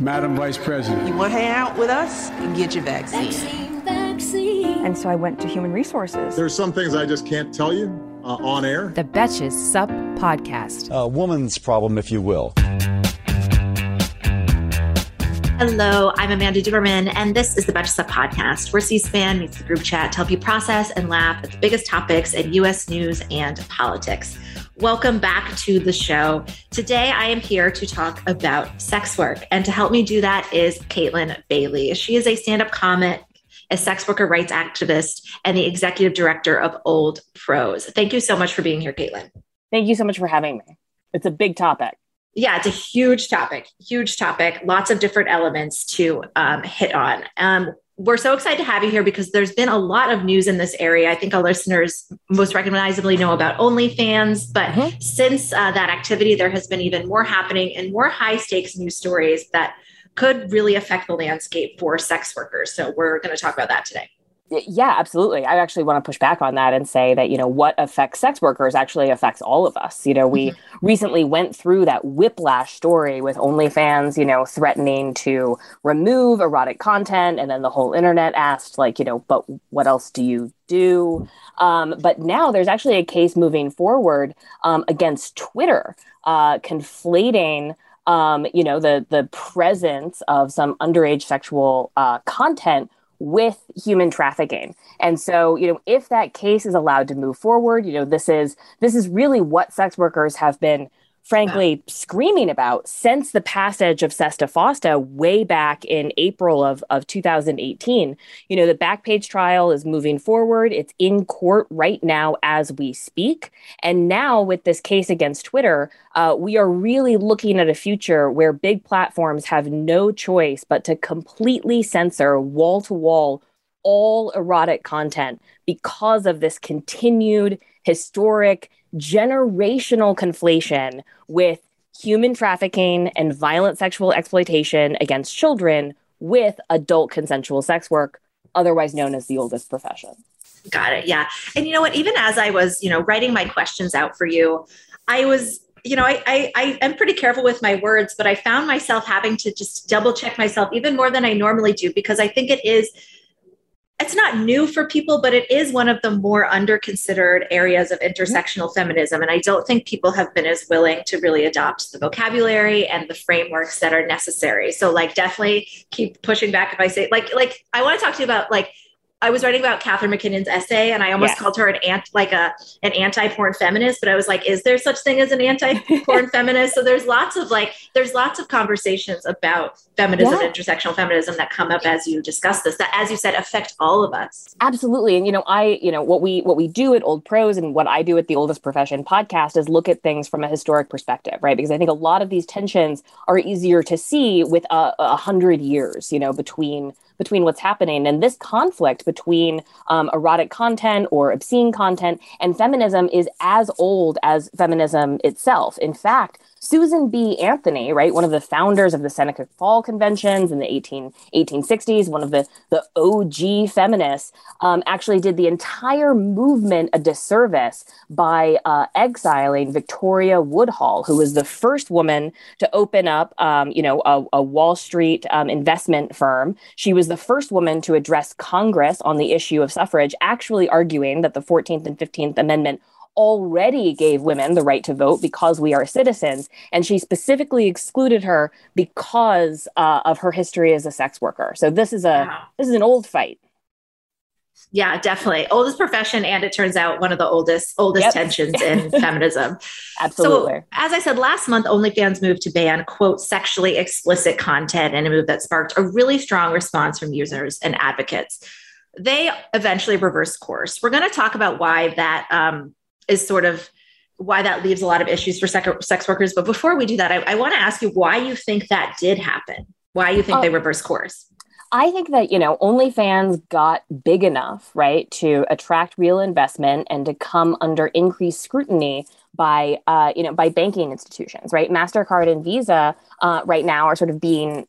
Madam Vice President. You want to hang out with us? Get your vaccine. Vaccine, vaccine. And so I went to human resources. There's some things I just can't tell you uh, on air. the Betches Sup Podcast. A woman's problem, if you will. Hello, I'm Amanda Duberman, and this is the Betches Sup podcast, where C-SPAN meets the group chat to help you process and laugh at the biggest topics in U.S. news and politics. Welcome back to the show. Today, I am here to talk about sex work, and to help me do that is Kaytlin Bailey. She is a stand-up comic, a sex worker rights activist, and the executive director of Old Pros. Thank you so much for being here, Kaytlin. Thank you so much for having me. It's a big topic. Yeah, it's a huge topic, huge topic, lots of different elements to um, hit on. Um, we're so excited to have you here because there's been a lot of news in this area. I think our listeners most recognizably know about OnlyFans, but Mhm. since uh, that activity, there has been even more happening and more high stakes news stories that could really affect the landscape for sex workers. So we're going to talk about that today. Yeah, absolutely. I actually want to push back on that and say that, you know, what affects sex workers actually affects all of us. You know, we recently went through that whiplash story with OnlyFans, you know, threatening to remove erotic content. And then the whole internet asked, like, you know, but what else do you do? Um, but now there's actually a case moving forward um, against Twitter, uh, conflating um, you know, the the presence of some underage sexual uh, content with human trafficking. And so, you know, if that case is allowed to move forward, you know, this is this is really what sex workers have been frankly screaming about since the passage of SESTA FOSTA way back in April of, of 2018. You know, the Backpage trial is moving forward. It's in court right now as we speak. And now with this case against Twitter, uh, we are really looking at a future where big platforms have no choice but to completely censor wall to wall all erotic content because of this continued historic generational conflation with human trafficking and violent sexual exploitation against children with adult consensual sex work otherwise known as the oldest profession Got it. Yeah. And you know what? Even as I was, you know, writing my questions out for you, I was, you know, I, I, I am pretty careful with my words, but I found myself having to just double check myself even more than I normally do because I think it is, it's not new for people, but it is one of the more under considered areas of mm-hmm. intersectional feminism. And I don't think people have been as willing to really adopt the vocabulary and the frameworks that are necessary. So like definitely keep pushing back if I say like, like I want to talk to you about like, I was writing about Catharine MacKinnon's essay, and I almost Yes. called her an ant like a an anti-porn feminist. But I was like, is there such thing as an anti-porn feminist? So there's lots of like there's lots of conversations about feminism, Yeah. intersectional feminism that come up as you discuss this. That, as you said, affect all of us. absolutely and you know i you know what we what we do at old pros and what i do at the oldest profession podcast is look at things from a historic perspective right because i think a lot of these tensions are easier to see with a, a hundred years you know between between what's happening and this conflict between um, erotic content or obscene content and feminism is as old as feminism itself. In fact Susan B. Anthony, right, one of the founders of the Seneca Falls Conventions in the 18, 1860s, one of the, the OG feminists, um, actually did the entire movement a disservice by uh, exiling Victoria Woodhull, who was the first woman to open up, um, you know, a, a Wall Street um, investment firm. She was the first woman to address Congress on the issue of suffrage, actually arguing that the 14th and 15th Amendment already gave women the right to vote because we are citizens. And she specifically excluded her because uh, of her history as a sex worker. So this is a Wow. this is an old fight. Yeah, definitely. Oldest profession, and it turns out one of the oldest oldest Yep. tensions in feminism. Absolutely. So, as I said last month, OnlyFans moved to ban, quote, sexually explicit content in a move that sparked a really strong response from users and advocates. They eventually reversed course. We're going to talk about why that um, is sort of why that leaves a lot of issues for sex workers. But before we do that, I, I want to ask you why you think that did happen. Why you think uh, they reversed course. I think that, you know, OnlyFans got big enough, right, to attract real investment and to come under increased scrutiny by, uh, you know, by banking institutions, right? MasterCard and Visa uh, right now are sort of being,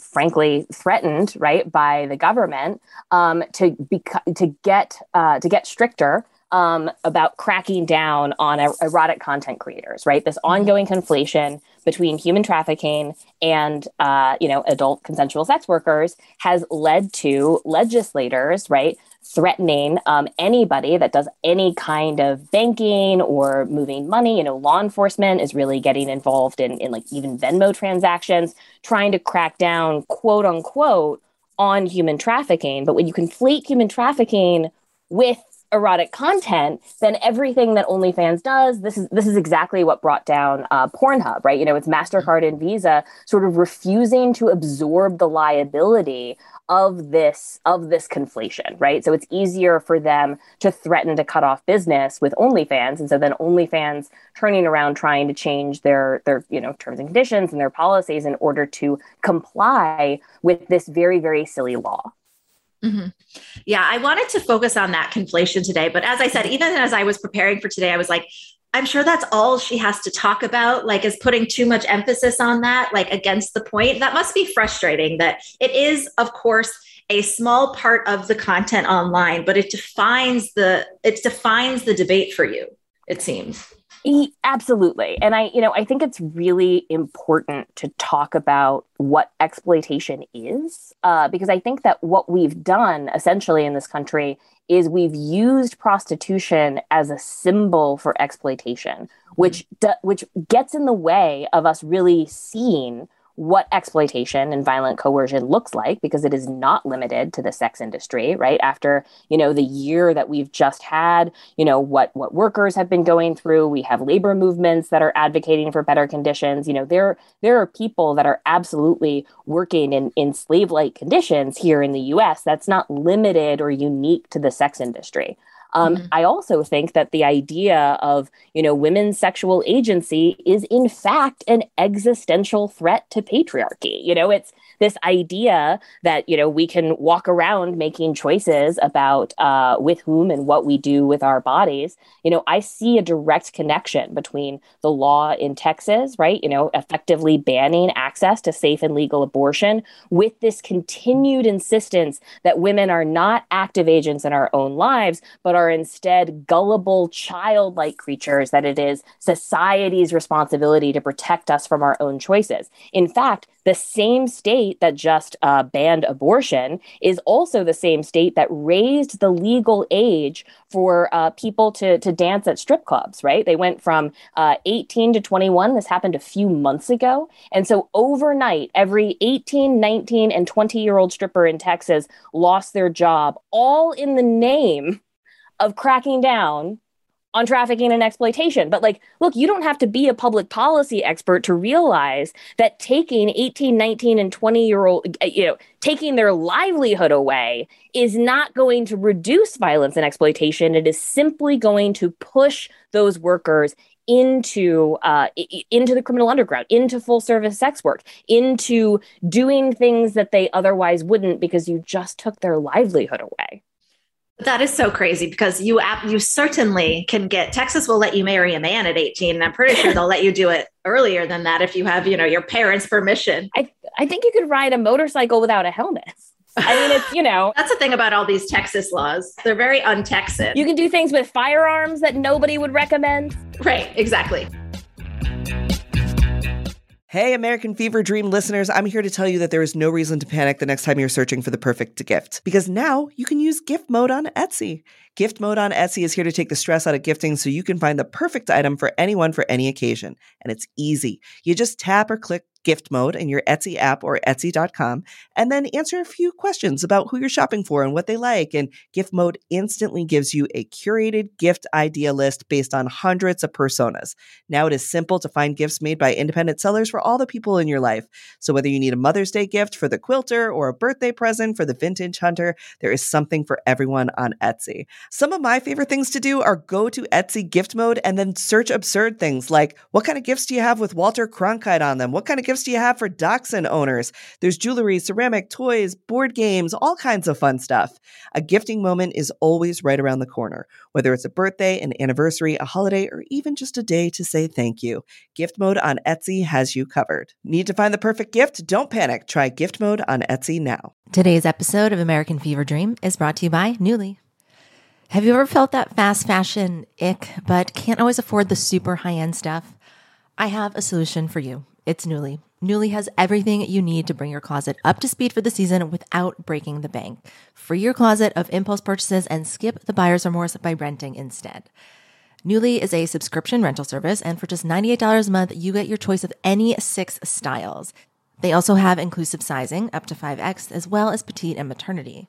frankly, threatened, right, by the government um, to, be, to, get, uh, to get stricter um, about cracking down on er- erotic content creators, right? This mm-hmm. ongoing conflation between human trafficking and, uh, you know, adult consensual sex workers has led to legislators, right, threatening um, anybody that does any kind of banking or moving money. You know, law enforcement is really getting involved in, in like even Venmo transactions, trying to crack down, quote unquote, on human trafficking. But when you conflate human trafficking with erotic content, than everything that OnlyFans does, this is this is exactly what brought down uh, Pornhub, right? You know, it's Mastercard and Visa sort of refusing to absorb the liability of this of this conflation, right? So it's easier for them to threaten to cut off business with OnlyFans, and so then OnlyFans turning around trying to change their their you know terms and conditions and their policies in order to comply with this very very silly law. Mm-hmm. Yeah, I wanted to focus on that conflation today. But as I said, even as I was preparing for today, I was like, I'm sure that's all she has to talk about, like, is putting too much emphasis on that, like, against the point. That must be frustrating that it is, of course, a small part of the content online, but it defines the it defines the debate for you, it seems. Absolutely. And I, you know, I think it's really important to talk about what exploitation is, uh, because I think that what we've done essentially in this country is we've used prostitution as a symbol for exploitation, which do, which gets in the way of us really seeing what exploitation and violent coercion looks like because it is not limited to the sex industry right? After you know the year that we've just had you know what what workers have been going through we have labor movements that are advocating for better conditions. You know there there are people that are absolutely working in in slave like conditions here in the US that's not limited or unique to the sex industry um, mm-hmm. I also think that the idea of, you know, women's sexual agency is in fact an existential threat to patriarchy. You know, it's this idea that you know we can walk around making choices about uh, with whom and what we do with our bodies. You know i see a direct connection between the law in texas right? You know effectively banning access to safe and legal abortion with this continued insistence that women are not active agents in our own lives but are instead gullible childlike creatures that it is society's responsibility to protect us from our own choices. In fact the same state that just uh, banned abortion is also the same state that raised the legal age for uh, people to, to dance at strip clubs, right? They went from uh, 18 to 21. This happened a few months ago. And so overnight, every 18, 19, and 20 year old stripper in Texas lost their job, all in the name of cracking down on trafficking and exploitation. But like, look, you don't have to be a public policy expert to realize that taking 18, 19, and 20 year old, uh, you know, taking their livelihood away is not going to reduce violence and exploitation. It is simply going to push those workers into uh, into the criminal underground, into full service sex work, into doing things that they otherwise wouldn't because you just took their livelihood away. That is so crazy because you you certainly can get Texas will let you marry a man at 18 and I'm pretty sure they'll let you do it earlier than that if you have, you know, your parents' permission. I I think you could ride a motorcycle without a helmet. I mean, it's, you know, that's the thing about all these Texas laws. They're very un-Texan. You can do things with firearms that nobody would recommend. Right, exactly. Hey, American Fever Dream listeners, I'm here to tell you that there is no reason to panic the next time you're searching for the perfect gift. Because now you can use gift mode on Etsy. Gift mode on Etsy is here to take the stress out of gifting so you can find the perfect item for anyone for any occasion. And it's easy. You just tap or click gift mode in your Etsy app or Etsy.com, and then answer a few questions about who you're shopping for and what they like. And gift mode instantly gives you a curated gift idea list based on hundreds of personas. Now it is simple to find gifts made by independent sellers for all the people in your life. So whether you need a Mother's Day gift for the quilter or a birthday present for the vintage hunter, there is something for everyone on Etsy. Some of my favorite things to do are go to Etsy gift mode and then search absurd things like what kind of gifts do you have with Walter Cronkite on them? What kind of gifts do you have for dachshund owners? There's jewelry, ceramic, toys, board games, all kinds of fun stuff. A gifting moment is always right around the corner, whether it's a birthday, an anniversary, a holiday, or even just a day to say thank you. Gift mode on Etsy has you covered. Need to find the perfect gift? Don't panic. Try gift mode on Etsy now. Today's episode of American Fever Dream is brought to you by Nuuly. Have you ever felt that fast fashion ick, but can't always afford the super high end stuff? I have a solution for you. It's Nuuly. Nuuly has everything you need to bring your closet up to speed for the season without breaking the bank. Free your closet of impulse purchases and skip the buyer's remorse by renting instead. Nuuly is a subscription rental service, and for just $98 a month, you get your choice of any six styles. They also have inclusive sizing up to 5X, as well as petite and maternity.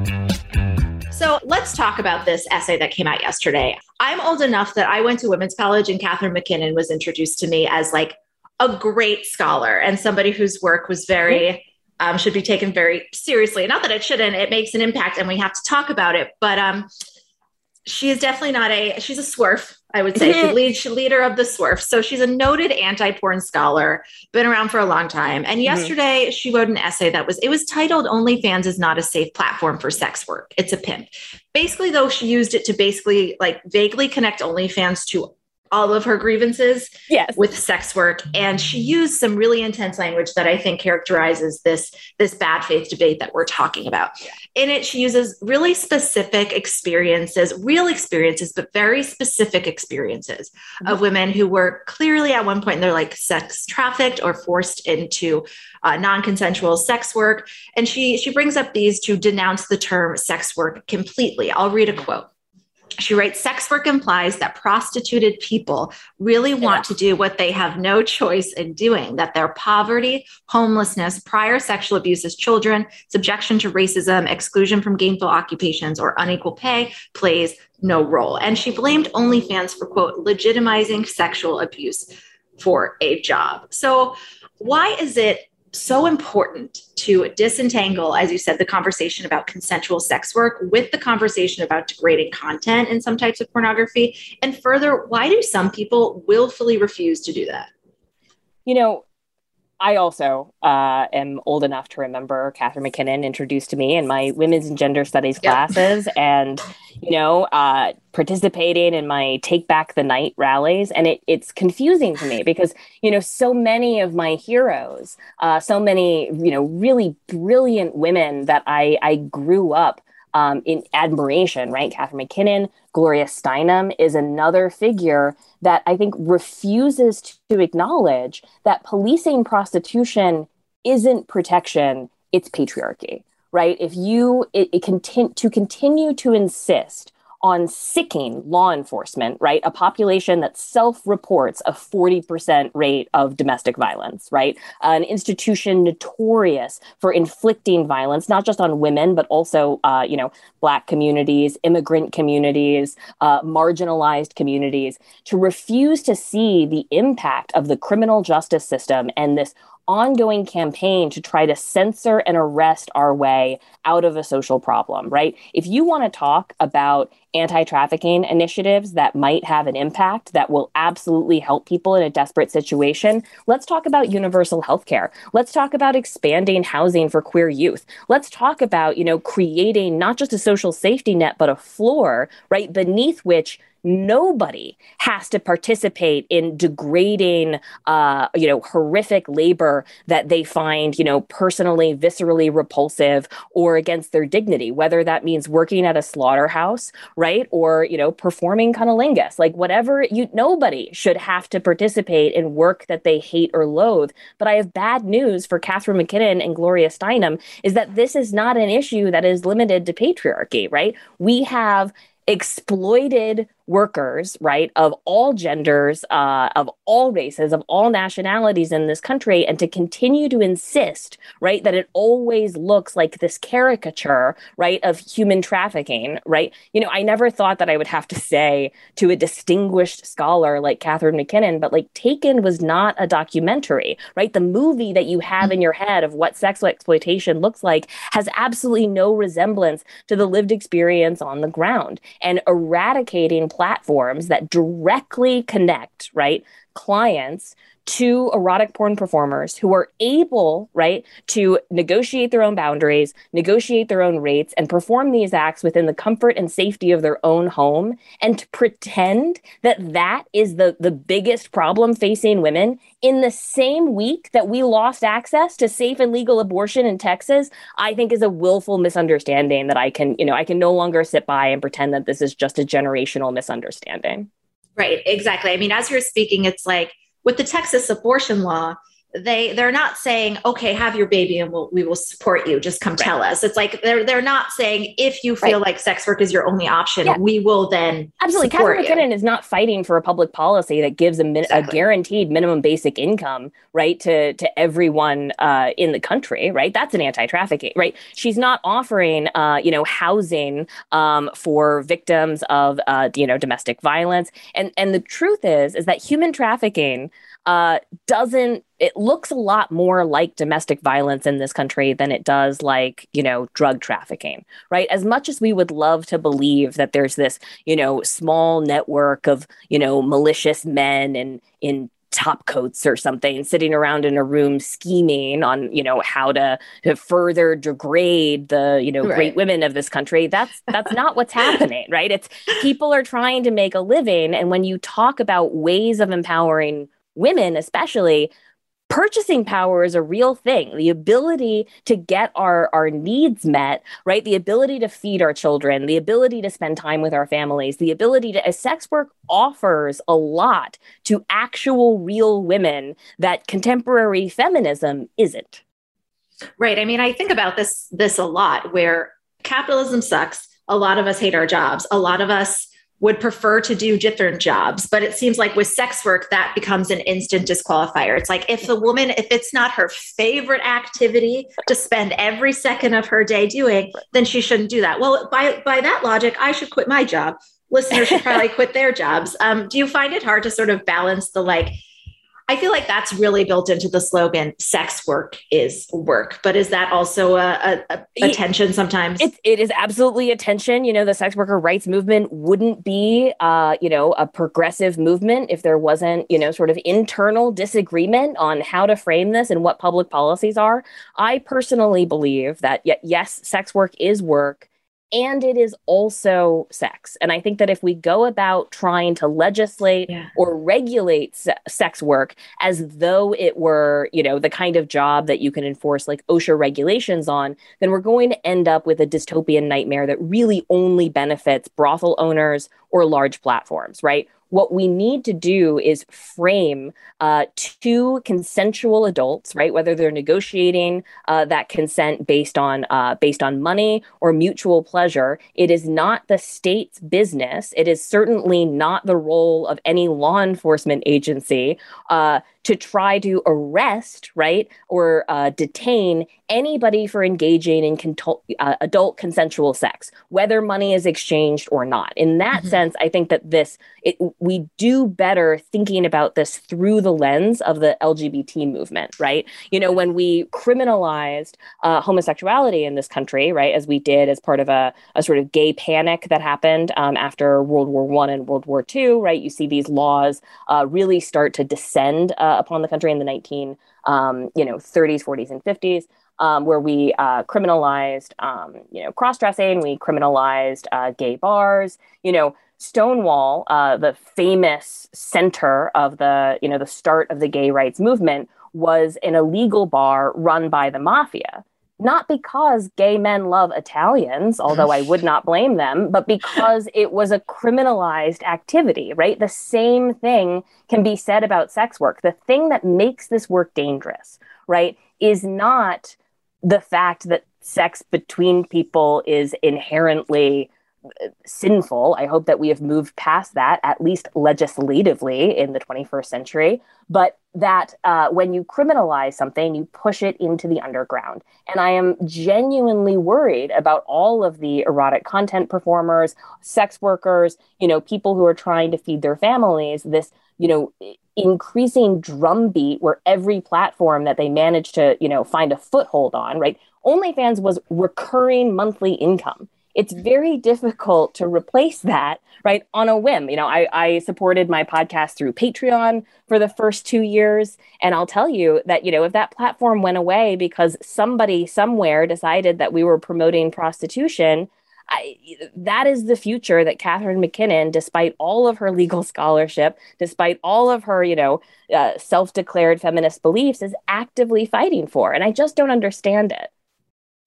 So let's talk about this essay that came out yesterday. I'm old enough that I went to women's college and Catharine MacKinnon was introduced to me as like a great scholar and somebody whose work was very um, should be taken very seriously. Not that it shouldn't; it makes an impact, and we have to talk about it. But um, she is definitely not a she's a swerf i would say she's lead, leader of the swerf so she's a noted anti-porn scholar been around for a long time. And mm-hmm. yesterday she wrote an essay that was it was titled onlyfans is not a safe platform for sex work. It's a pimp. Basically though she used it to basically like vaguely connect onlyfans to all of her grievances yes. with sex work. And she used some really intense language that i think characterizes this this bad faith debate that we're talking about. In it she uses really specific experiences real experiences but very specific experiences mm-hmm. of women who were clearly at one point in their like sex trafficked or forced into uh, non-consensual sex work. And she she brings up these to denounce the term sex work completely. I'll read a quote she writes sex work implies that prostituted people really want yeah. to do what they have no choice in doing that their poverty homelessness prior sexual abuse as children subjection to racism exclusion from gainful occupations or unequal pay plays no role and she blamed onlyfans for quote legitimizing sexual abuse for a job so why is it so important to disentangle, as you said, the conversation about consensual sex work with the conversation about degrading content in some types of pornography? And further, why do some people willfully refuse to do that? You know, I also uh, am old enough to remember Catharine MacKinnon introduced to me in my women's and gender studies classes, and you know, uh, participating in my Take Back the Night rallies, and it, it's confusing to me because you know, so many of my heroes, uh, so many you know, really brilliant women that I I grew up um, in admiration, right? Catharine MacKinnon, Gloria Steinem is another figure that I think refuses to acknowledge that policing prostitution isn't protection, it's patriarchy, right? If you it, it to continue to insist on sicking law enforcement, right? A population that self reports a 40% rate of domestic violence, right? An institution notorious for inflicting violence, not just on women, but also, uh, you know, Black communities, immigrant communities, uh, marginalized communities, to refuse to see the impact of the criminal justice system and this ongoing campaign to try to censor and arrest our way out of a social problem, right? If you want to talk about anti trafficking initiatives that might have an impact that will absolutely help people in a desperate situation, let's talk about universal health care. Let's talk about expanding housing for queer youth. Let's talk about, you know, creating not just a social safety net, but a floor, right, beneath which nobody has to participate in degrading, uh, you know, horrific labor that they find, you know, personally, viscerally repulsive or against their dignity, whether that means working at a slaughterhouse, right? Or, you know, performing cunnilingus, like whatever you, nobody should have to participate in work that they hate or loathe. But I have bad news for Catharine MacKinnon and Gloria Steinem is that this is not an issue that is limited to patriarchy, right? We have exploited workers, right, of all genders, uh, of all races, of all nationalities in this country, and to continue to insist, right, that it always looks like this caricature, right, of human trafficking, right? You know, I never thought that I would have to say to a distinguished scholar like Catharine MacKinnon, but like Taken was not a documentary, right? The movie that you have in your head of what sexual exploitation looks like has absolutely no resemblance to the lived experience on the ground. And eradicating platforms that directly connect, right, clients to erotic porn performers who are able, right, to negotiate their own boundaries, negotiate their own rates, and perform these acts within the comfort and safety of their own home, and to pretend that that is the, the biggest problem facing women in the same week that we lost access to safe and legal abortion in Texas, I think is a willful misunderstanding that I can, you know, I can no longer sit by and pretend that this is just a generational misunderstanding. Right, exactly. I mean, as you're speaking, it's like, with the Texas abortion law, they they're not saying okay have your baby and we'll, we will support you just come right. tell us it's like they're they're not saying if you feel right. like sex work is your only option yeah. we will then absolutely catharine mackinnon is not fighting for a public policy that gives a, min- exactly. a guaranteed minimum basic income right to to everyone uh, in the country right that's an anti-trafficking right she's not offering uh, you know housing um, for victims of uh, you know domestic violence and and the truth is is that human trafficking uh, doesn't it looks a lot more like domestic violence in this country than it does like you know drug trafficking right? As much as we would love to believe that there's this you know small network of you know malicious men and in top coats or something sitting around in a room scheming on you know how to, to further degrade the you know right. great women of this country that's that's not what's happening right? It's people are trying to make a living. And when you talk about ways of empowering women especially purchasing power is a real thing. The ability to get our our needs met right? The ability to feed our children the ability to spend time with our families the ability to as sex work offers a lot to actual real women that contemporary feminism isn't. Right. I mean i think about this this a lot where capitalism sucks. A lot of us hate our jobs. A lot of us would prefer to do different jobs. But it seems like with sex work, that becomes an instant disqualifier. It's like if the woman, if it's not her favorite activity to spend every second of her day doing, then she shouldn't do that. Well, by by that logic, I should quit my job. Listeners should probably quit their jobs. Um, do you find it hard to sort of balance the like I feel like that's really built into the slogan sex work is work. But is that also a, a, a tension sometimes? It, it is absolutely a tension. You know, the sex worker rights movement wouldn't be, uh, you know, a progressive movement if there wasn't, you know, sort of internal disagreement on how to frame this and what public policies are. I personally believe that, yes, sex work is work and it is also sex. And I think that if we go about trying to legislate yeah. or regulate se- sex work as though it were, you know, the kind of job that you can enforce like OSHA regulations on, then we're going to end up with a dystopian nightmare that really only benefits brothel owners or large platforms, right? What we need to do is frame uh, two consensual adults, right? Whether they're negotiating uh, that consent based on uh, based on money or mutual pleasure, it is not the state's business. It is certainly not the role of any law enforcement agency uh, to try to arrest, right, or uh, detain anybody for engaging in uh, adult consensual sex, whether money is exchanged or not. In that mm-hmm. sense, I think that this it, we do better thinking about this through the lens of the LGBT movement, right? You know, when we criminalized uh, homosexuality in this country, right, as we did as part of a, a sort of gay panic that happened um, after World War One and World War Two, right? You see these laws uh, really start to descend uh, upon the country in the 19, um, you know, 30s, 40s, and 50s. Um, where we uh, criminalized, um, you know, cross-dressing, we criminalized uh, gay bars, you know, Stonewall, uh, the famous center of the you know the start of the gay rights movement, was an illegal bar run by the mafia. Not because gay men love Italians, although I would not blame them, but because it was a criminalized activity, right? The same thing can be said about sex work. The thing that makes this work dangerous, right, is not the fact that sex between people is inherently sinful. I hope that we have moved past that, at least legislatively in the 21st century. But that uh, when you criminalize something, you push it into the underground. And I am genuinely worried about all of the erotic content performers, sex workers, you know, people who are trying to feed their families. This, you know, increasing drumbeat where every platform that they manage to, you know, find a foothold on, right? OnlyFans was recurring monthly income it's very difficult to replace that right on a whim you know I, I supported my podcast through patreon for the first two years and i'll tell you that you know if that platform went away because somebody somewhere decided that we were promoting prostitution I, that is the future that Catharine MacKinnon, despite all of her legal scholarship, despite all of her, you know, uh, self-declared feminist beliefs, is actively fighting for, and I just don't understand it.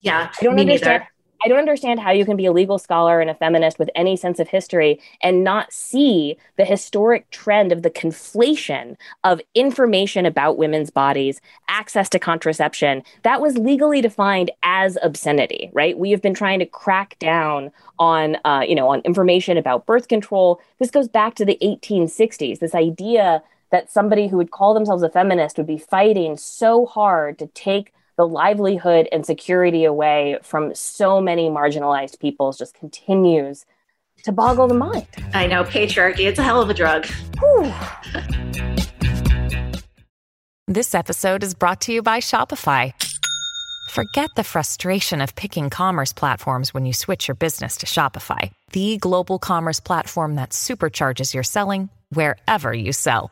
Yeah, I don't understand. Neither. I don't understand how you can be a legal scholar and a feminist with any sense of history and not see the historic trend of the conflation of information about women's bodies, access to contraception. That was legally defined as obscenity, right? We have been trying to crack down on, uh, you know, on information about birth control. This goes back to the 1860s. This idea that somebody who would call themselves a feminist would be fighting so hard to take the livelihood and security away from so many marginalized peoples just continues to boggle the mind. I know patriarchy, it's a hell of a drug. this episode is brought to you by Shopify. Forget the frustration of picking commerce platforms when you switch your business to Shopify, the global commerce platform that supercharges your selling wherever you sell.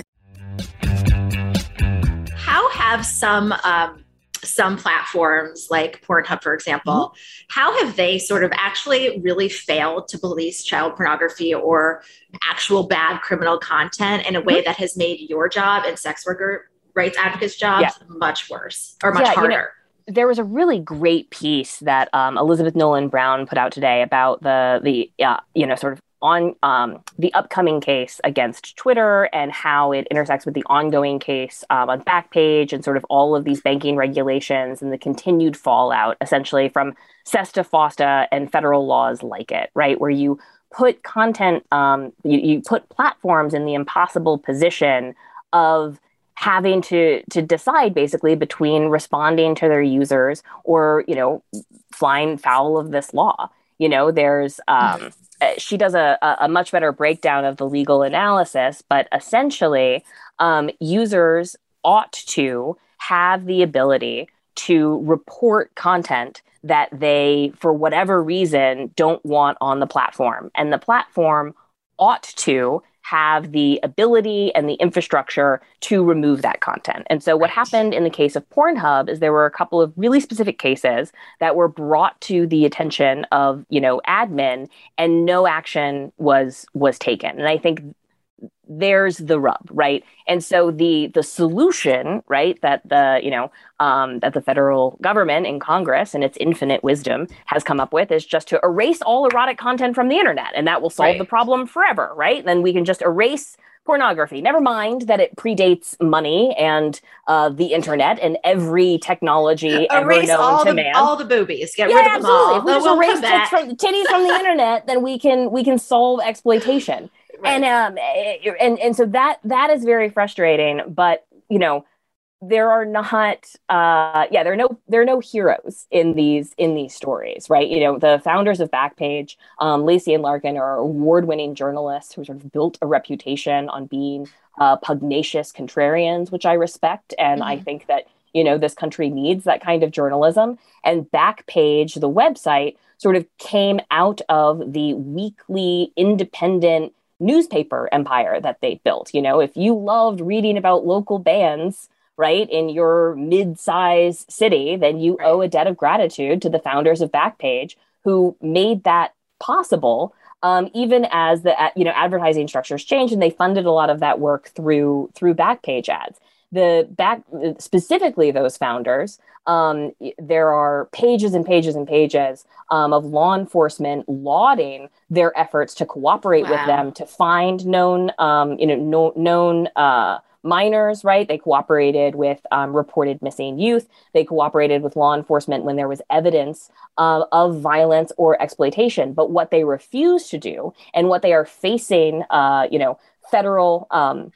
Have some um, some platforms like Pornhub, for example, mm-hmm. how have they sort of actually really failed to police child pornography or actual bad criminal content in a way mm-hmm. that has made your job and sex worker rights advocates' jobs yeah. much worse or much yeah, harder? You know, there was a really great piece that um, Elizabeth Nolan Brown put out today about the the uh, you know sort of on um, the upcoming case against Twitter and how it intersects with the ongoing case um, on Backpage and sort of all of these banking regulations and the continued fallout, essentially from SESTA, FOSTA, and federal laws like it, right? Where you put content, um, you, you put platforms in the impossible position of having to to decide basically between responding to their users or you know flying foul of this law you know there's um, uh, she does a, a much better breakdown of the legal analysis, but essentially, um, users ought to have the ability to report content that they, for whatever reason, don't want on the platform. And the platform ought to have the ability and the infrastructure to remove that content. And so what happened in the case of Pornhub is there were a couple of really specific cases that were brought to the attention of, you know, admin and no action was was taken. And I think there's the rub right and so the the solution right that the you know um, that the federal government and congress and its infinite wisdom has come up with is just to erase all erotic content from the internet and that will solve right. the problem forever right then we can just erase pornography. Never mind that it predates money and uh, the internet and every technology ever Erase known all to the, man. all the boobies. Get yeah, rid of them all. If we just we'll erase tits from, titties from the internet, then we can we can solve exploitation. And um eh, and and so that that is very frustrating. But you know, there are not uh yeah there are no there are no heroes in these in these stories right you know the founders of backpage um, lacey and larkin are award-winning journalists who sort of built a reputation on being uh, pugnacious contrarians which i respect and i Mhm. think that you know this country needs that kind of journalism and backpage the website sort of came out of the weekly independent newspaper empire that they built. You know if you loved reading about local bands right in your mid-size city then you owe a debt of gratitude to the founders of backpage who made that possible um, even as the you know advertising structures changed and they funded a lot of that work through through backpage ads the back specifically those founders um, there are pages and pages and pages um, of law enforcement lauding their efforts to cooperate with them to find known um, you know no, known uh, minors right? They cooperated with um, reported missing youth. They cooperated with law enforcement when there was evidence uh, of violence or exploitation. But what they refuse to do and what they are facing uh, you know federal um,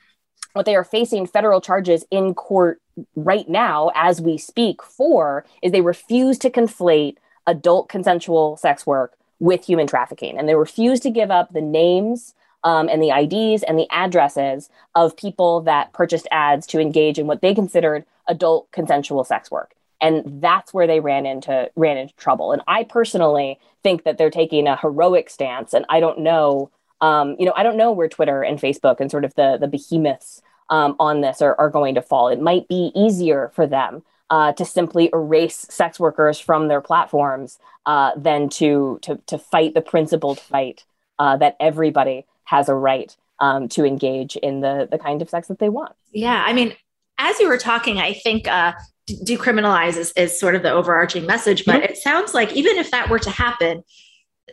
what they are facing federal charges in court right now as we speak for is they refuse to conflate adult consensual sex work with human trafficking. And they refuse to give up the names um, and the IDs and the addresses of people that purchased ads to engage in what they considered adult consensual sex work. And that's where they ran into ran into trouble. And i personally think that they're taking a heroic stance and i don't know um, you know i don't know where twitter and facebook and sort of the the behemoths um, on this are, are going to fall it might be easier for them uh, to simply erase sex workers from their platforms uh, than to, to to fight the principled fight uh, that everybody has a right um, to engage in the the kind of sex that they want Yeah, I mean, as you were talking, I think uh, decriminalize is, is sort of the overarching message. But Mm-hmm. it sounds like even if that were to happen,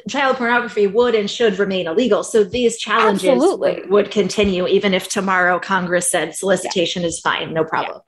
child pornography would and should remain illegal. So these challenges Absolutely. would, continue even if tomorrow Congress said solicitation is fine, no problem.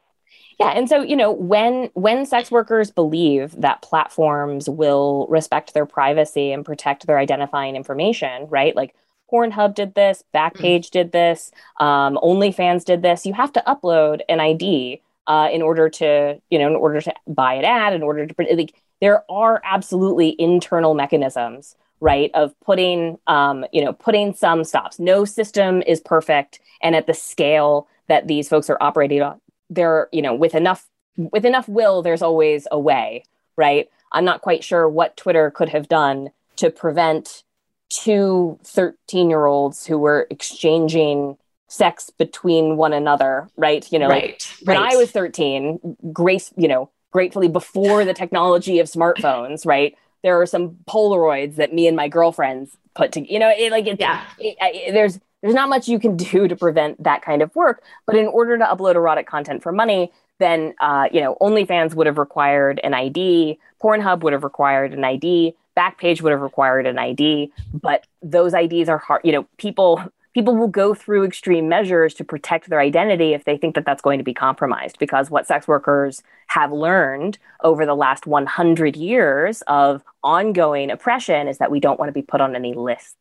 Yeah, and so you know when when sex workers believe that platforms will respect their privacy and protect their identifying information, right? Like Pornhub did this, Backpage did this, um, OnlyFans did this. You have to upload an ID uh, in order to you know in order to buy an ad, in order to like there are absolutely internal mechanisms right of putting um, you know putting some stops. No system is perfect and at the scale that these folks are operating on there you know with enough with enough will there's always a way right? I'm not quite sure what twitter could have done to prevent two 13 year olds who were exchanging sex between one another right? You know like, Right, when i was 13 grace you know gratefully before the technology of smartphones right there are some polaroids that me and my girlfriends put to you know it like it, Yeah. it- it- there's there's not much you can do to prevent that kind of work but in order to upload erotic content for money then uh, you know OnlyFans would have required an ID, Pornhub would have required an ID, Backpage would have required an ID, but those IDs are hard. You know, people people will go through extreme measures to protect their identity if they think that that's going to be compromised. Because what sex workers have learned over the last 100 years of ongoing oppression is that we don't want to be put on any lists.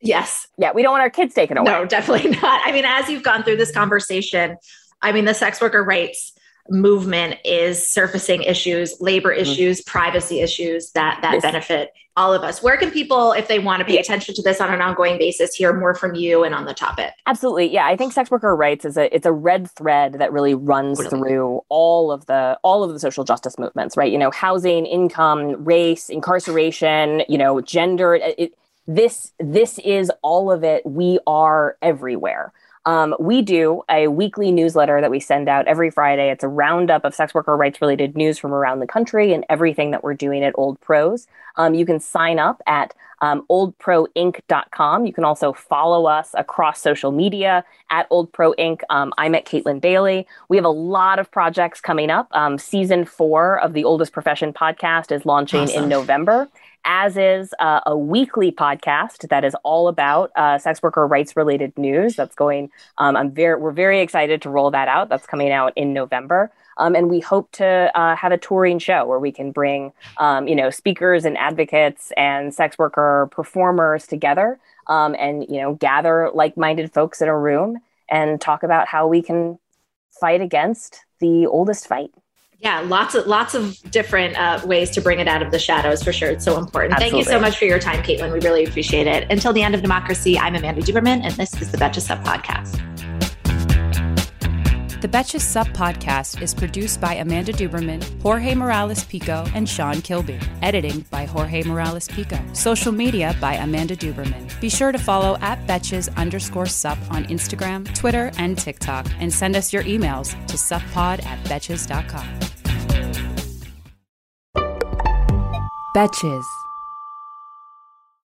Yes. Yeah, we don't want our kids taken away. No, definitely not. I mean, as you've gone through this conversation, I mean, the sex worker rights movement is surfacing issues, labor mm-hmm. issues, privacy issues that that Yes. benefit all of us. Where can people, if they want to pay attention to this on an ongoing basis, hear more from you and on the topic? Absolutely. Yeah, I think sex worker rights is a it's a red thread that really runs Totally. through all of the all of the social justice movements, right? You know, housing, income, race, incarceration, you know, gender, it, this this is all of it. We are everywhere. Um, we do a weekly newsletter that we send out every Friday. It's a roundup of sex worker rights related news from around the country and everything that we're doing at Old Pros. Um, you can sign up at um, oldproinc.com. You can also follow us across social media at Old Pro Inc. Um, I'm at Kaytlin Bailey. We have a lot of projects coming up. Um, season four of the Oldest Profession podcast is launching Awesome. in November. As is uh, a weekly podcast that is all about uh, sex worker rights related news. That's going. Um, I'm very. We're very excited to roll that out. That's coming out in November. Um, and we hope to uh, have a touring show where we can bring, um, you know, speakers and advocates and sex worker performers together, um, and you know, gather like-minded folks in a room and talk about how we can fight against the oldest fight. Yeah, lots of lots of different uh, ways to bring it out of the shadows for sure. It's so important. Absolutely. Thank you so much for your time, Kaytlin. We really appreciate it. Until the end of democracy, I'm Amanda Duberman, and this is the Betches Sup podcast. The Betches Sup podcast is produced by Amanda Duberman, Jorge Morales Pico, and Sean Kilby. Editing by Jorge Morales Pico. Social media by Amanda Duberman. Be sure to follow at Betches underscore sup on Instagram, Twitter, and TikTok, and send us your emails to suppod at betches.com. Betches.